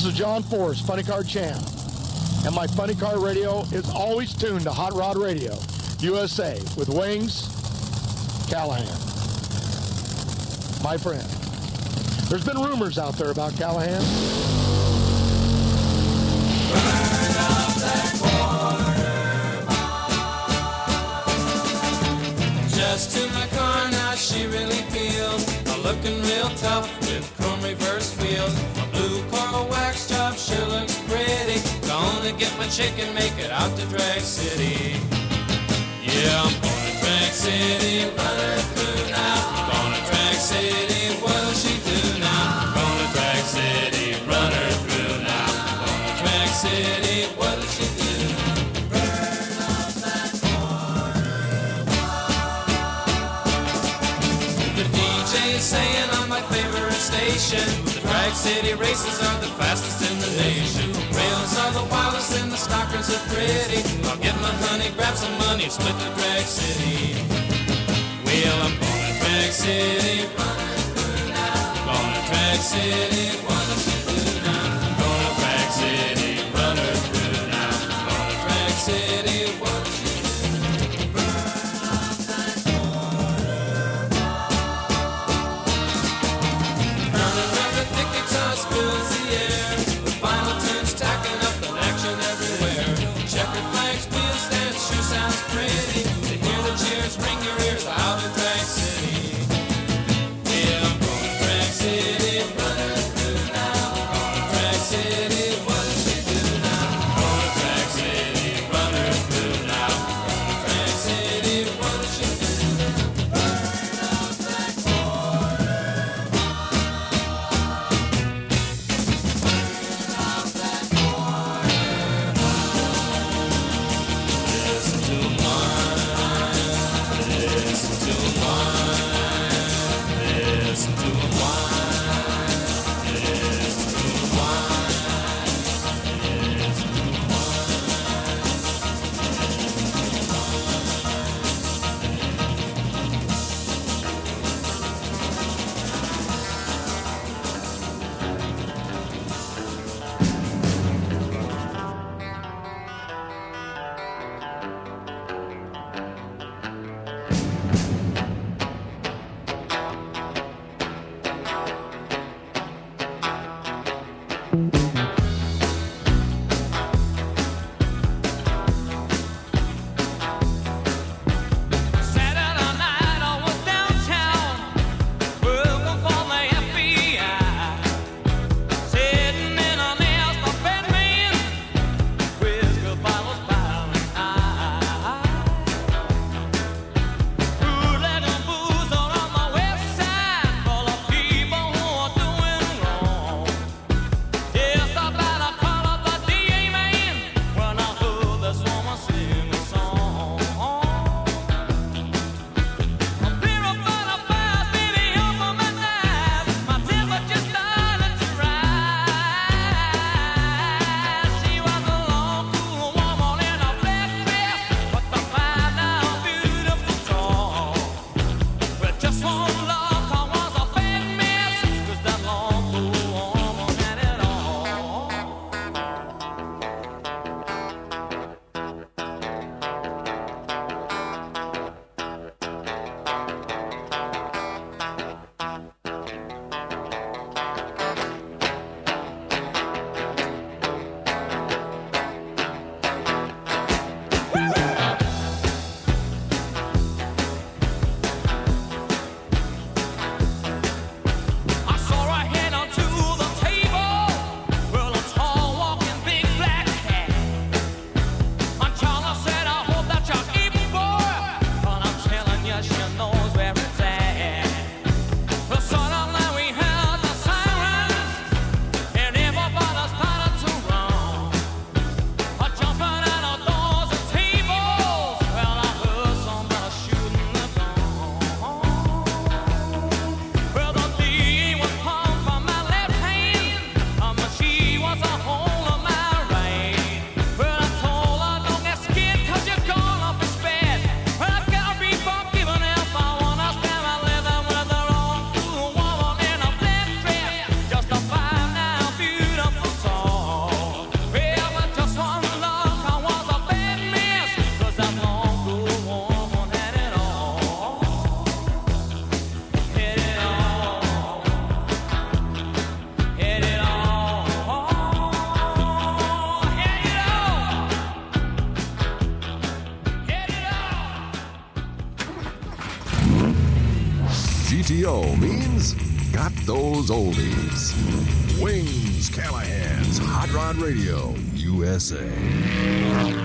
This is John Force, Funny Car Champ. And my Funny Car Radio is always tuned to Hot Rod Radio, USA, with Wings Callahan. My friend. There's been rumors out there about Callahan. Just to my car now, she really feels I'm looking real tough with chrome reverse wheels. Blue car wax job sure looks pretty. Gonna get my chicken, make it out to Drag City. Yeah, I'm going to Drag City, running through now. Going to Drag City, what'll she do now? Going to Drag City, run her through now. Going to Drag City, what'll she do? The saying my favorite station Drag City races are the fastest in the nation. Rails are the wildest and the stockers are pretty. I'll get my honey, grab some money, split the Drag City. Well, I'm going to Drag City. Going to Drag City, those oldies. Wings Callahan's Hot Rod Radio USA.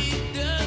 She does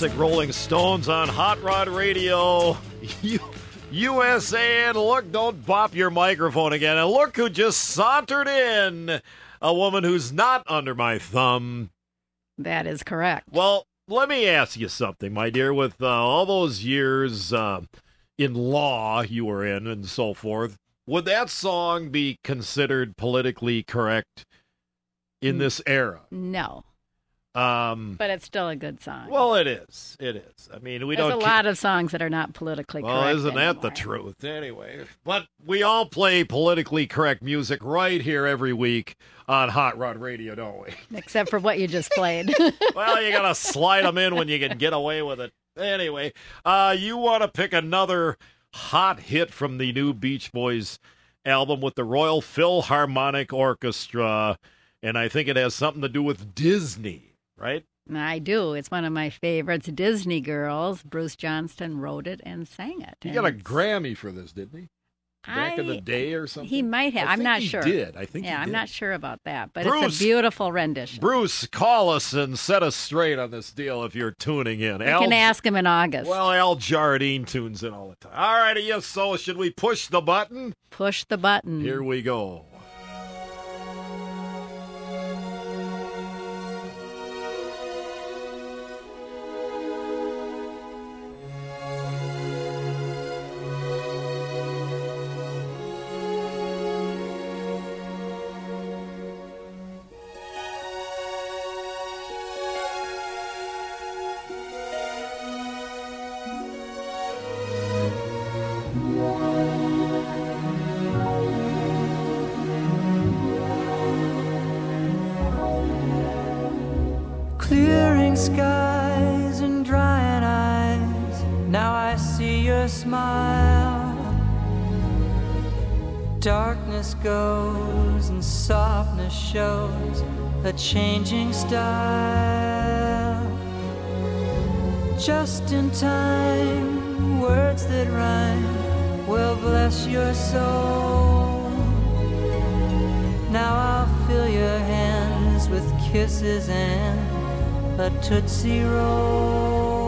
Classic Rolling Stones on Hot Rod Radio. USA. And look, don't bop your microphone again. And look who just sauntered in. A woman who's not under my thumb. That is correct. Well, let me ask you something, my dear. With uh, all those years uh, in law you were in and so forth, would that song be considered politically correct in this era? No, Um, but it's still a good song. well, it is. It is. I mean, we There's don't. a keep- lot of songs that are not politically Well, correct. Well, isn't that the truth? Anyway, but we all play politically correct music right here every week on Hot Rod Radio, don't we? Except for what you just played. well, you gotta slide them in when you can get away with it. Anyway, uh, you want to pick another hot hit from the new Beach Boys album with the Royal Philharmonic Orchestra, and I think it has something to do with Disney, right? I do. It's one of my favorites. Disney Girls. Bruce Johnston wrote it and sang it. He got a Grammy for this, didn't he? back in the day or something? He might have. I I'm think not he sure. Did I think? yeah, I'm not sure about that, but Bruce. it's a beautiful rendition. Bruce, call us and set us straight on this deal if you're tuning in. We Al- can ask him in August. Well, Al Jardine tunes in all the time. All righty, yes. So, should we push the button? Push the button. Here we go. Clearing skies and drying eyes. Now I see your smile. Darkness goes and softness shows a changing style. Just in time, words that rhyme will bless your soul. Now I'll fill your hands with kisses and a Tootsie Roll.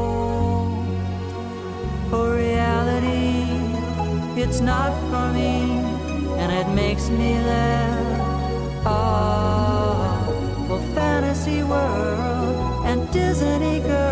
Oh, reality, it's not for me, and it makes me laugh. Ah, oh, well, fantasy world and Disney girls,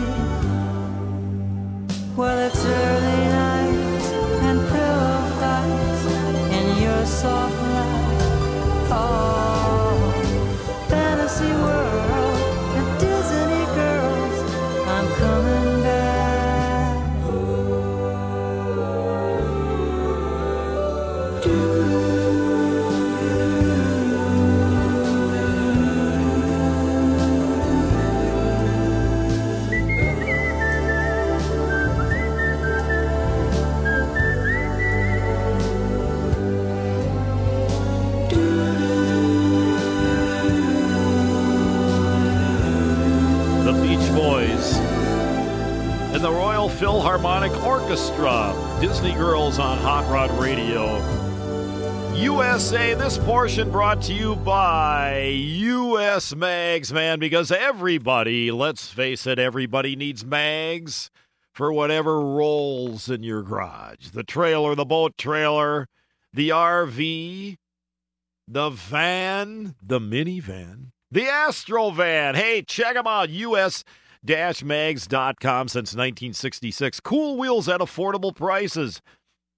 Well, it's early nights and pillow fights in your soft light. Oh, fantasy world and Disney girls, I'm coming back. The Orchestra, Disney Girls on Hot Rod Radio. USA, this portion brought to you by US Mags, man, because everybody, let's face it, everybody needs mags for whatever rolls in your garage the trailer, the boat trailer, the RV, the van, the minivan, the Astro van. Hey, check them out, US mags.com since 1966. Cool wheels at affordable prices.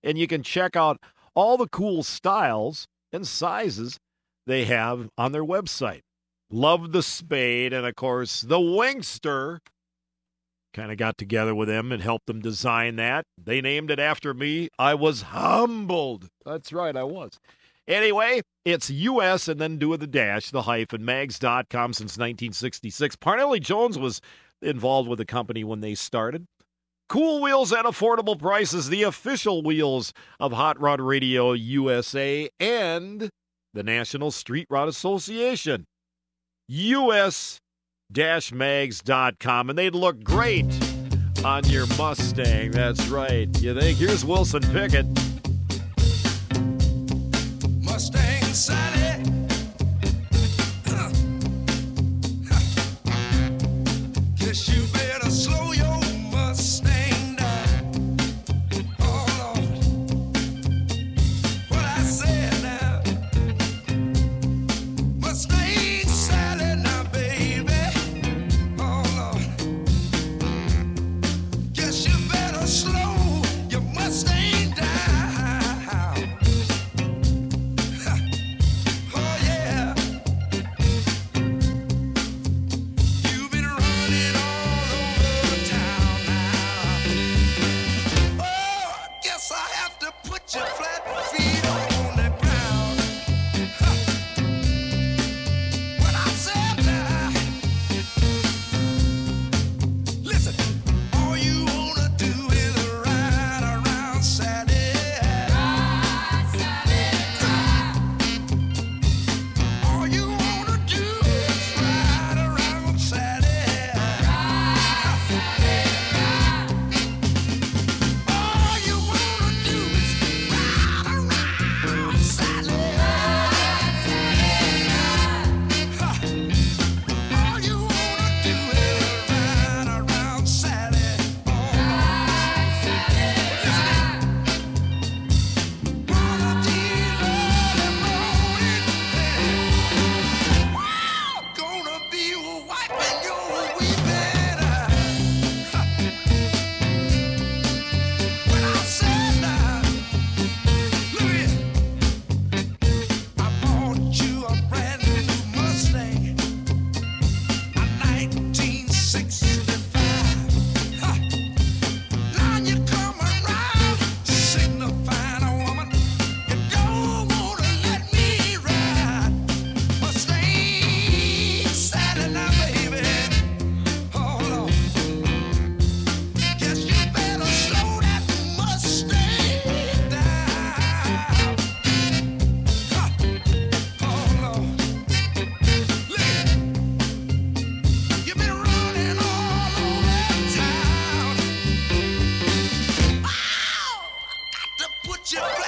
And you can check out all the cool styles and sizes they have on their website. Love the Spade, and of course, the Wingster kind of got together with them and helped them design that. They named it after me. I was humbled. That's right, I was. Anyway, it's US and then do with the dash, the hyphen, mags.com since 1966. Parnelli Jones was involved with the company when they started. Cool wheels at affordable prices, the official wheels of Hot Rod Radio USA and the National Street Rod Association. US mags.com, and they'd look great on your Mustang. That's right. You think? Here's Wilson Pickett. Mustang. Watch.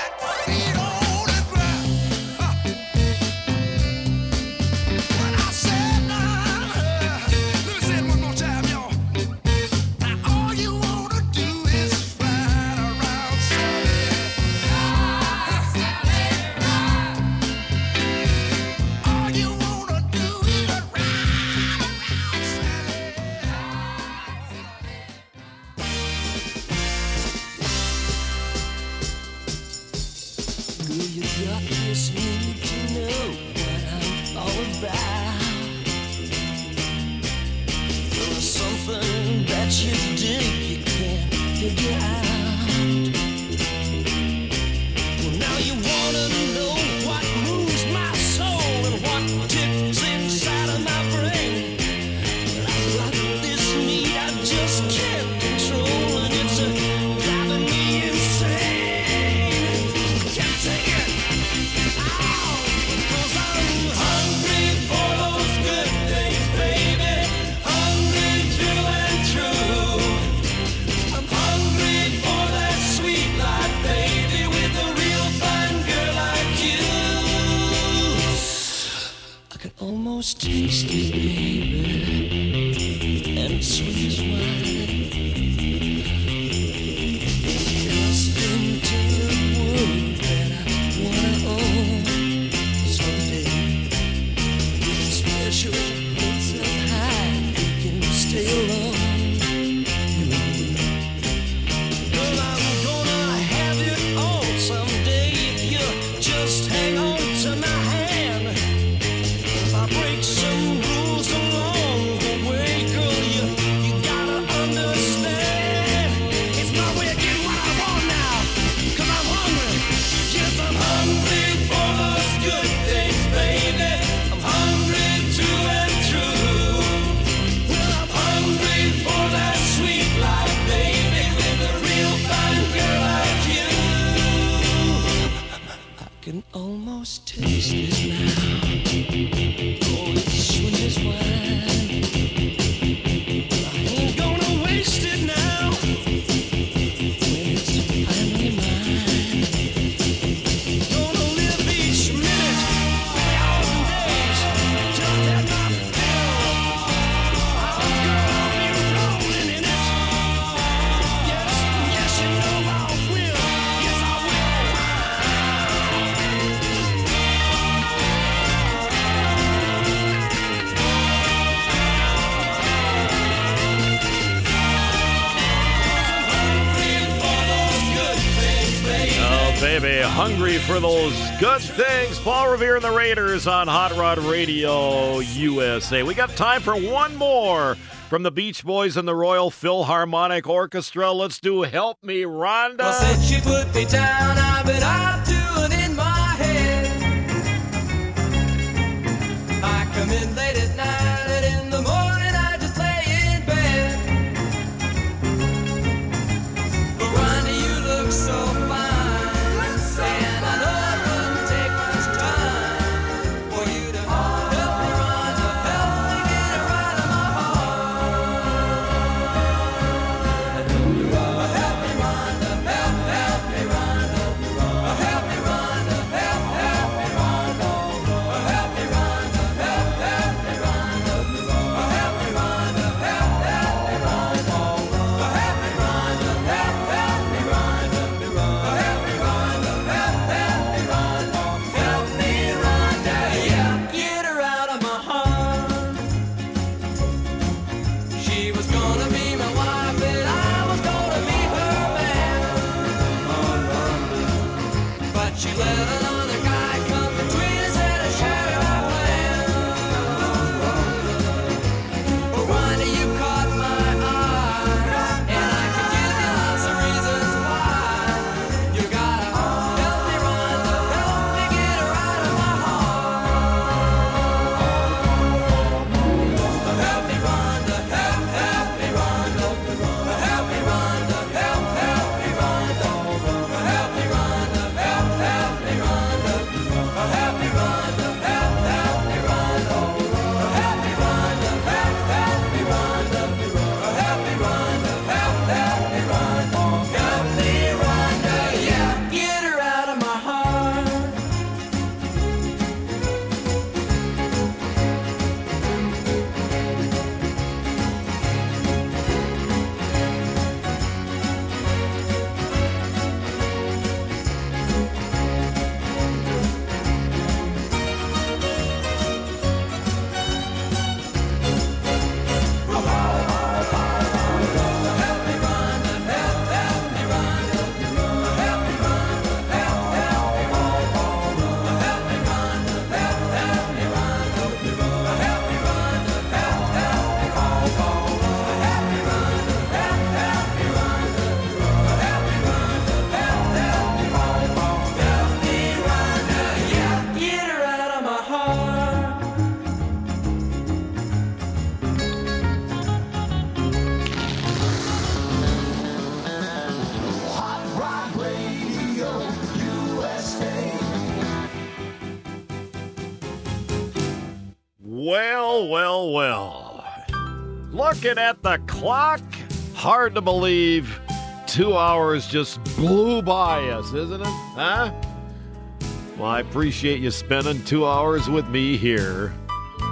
For those good things. Paul Revere and the Raiders on Hot Rod Radio USA. We got time for one more from the Beach Boys and the Royal Philharmonic Orchestra. Let's do Help Me, Rhonda. Well, Looking at the clock, hard to believe two hours just blew by us, isn't it? Huh? Well, I appreciate you spending two hours with me here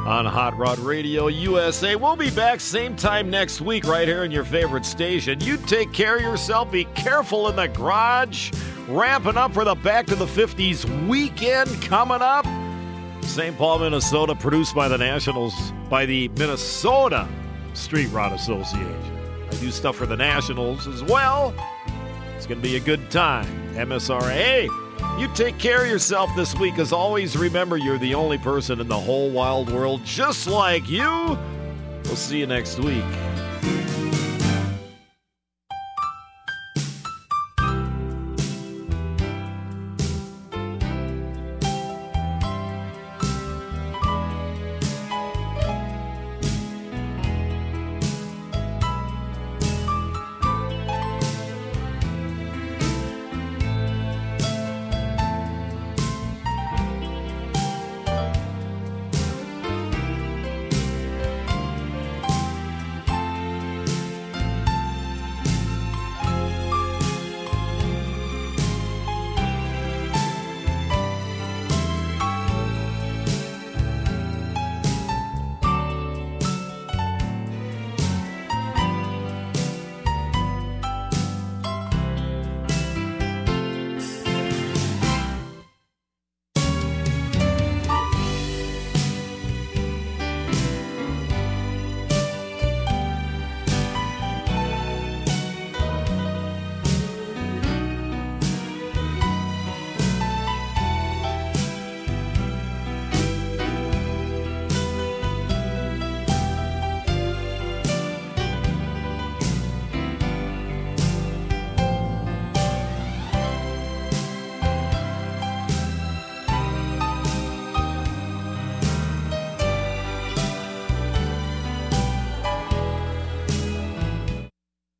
on Hot Rod Radio USA. We'll be back same time next week right here in your favorite station. You take care of yourself. Be careful in the garage. Ramping up for the Back to the 50s weekend coming up. St. Paul, Minnesota, produced by the Nationals, by the Minnesota Street Rod Association. I do stuff for the Nationals as well. It's going to be a good time. MSRA. You take care of yourself this week. As always, remember you're the only person in the whole wild world just like you. We'll see you next week.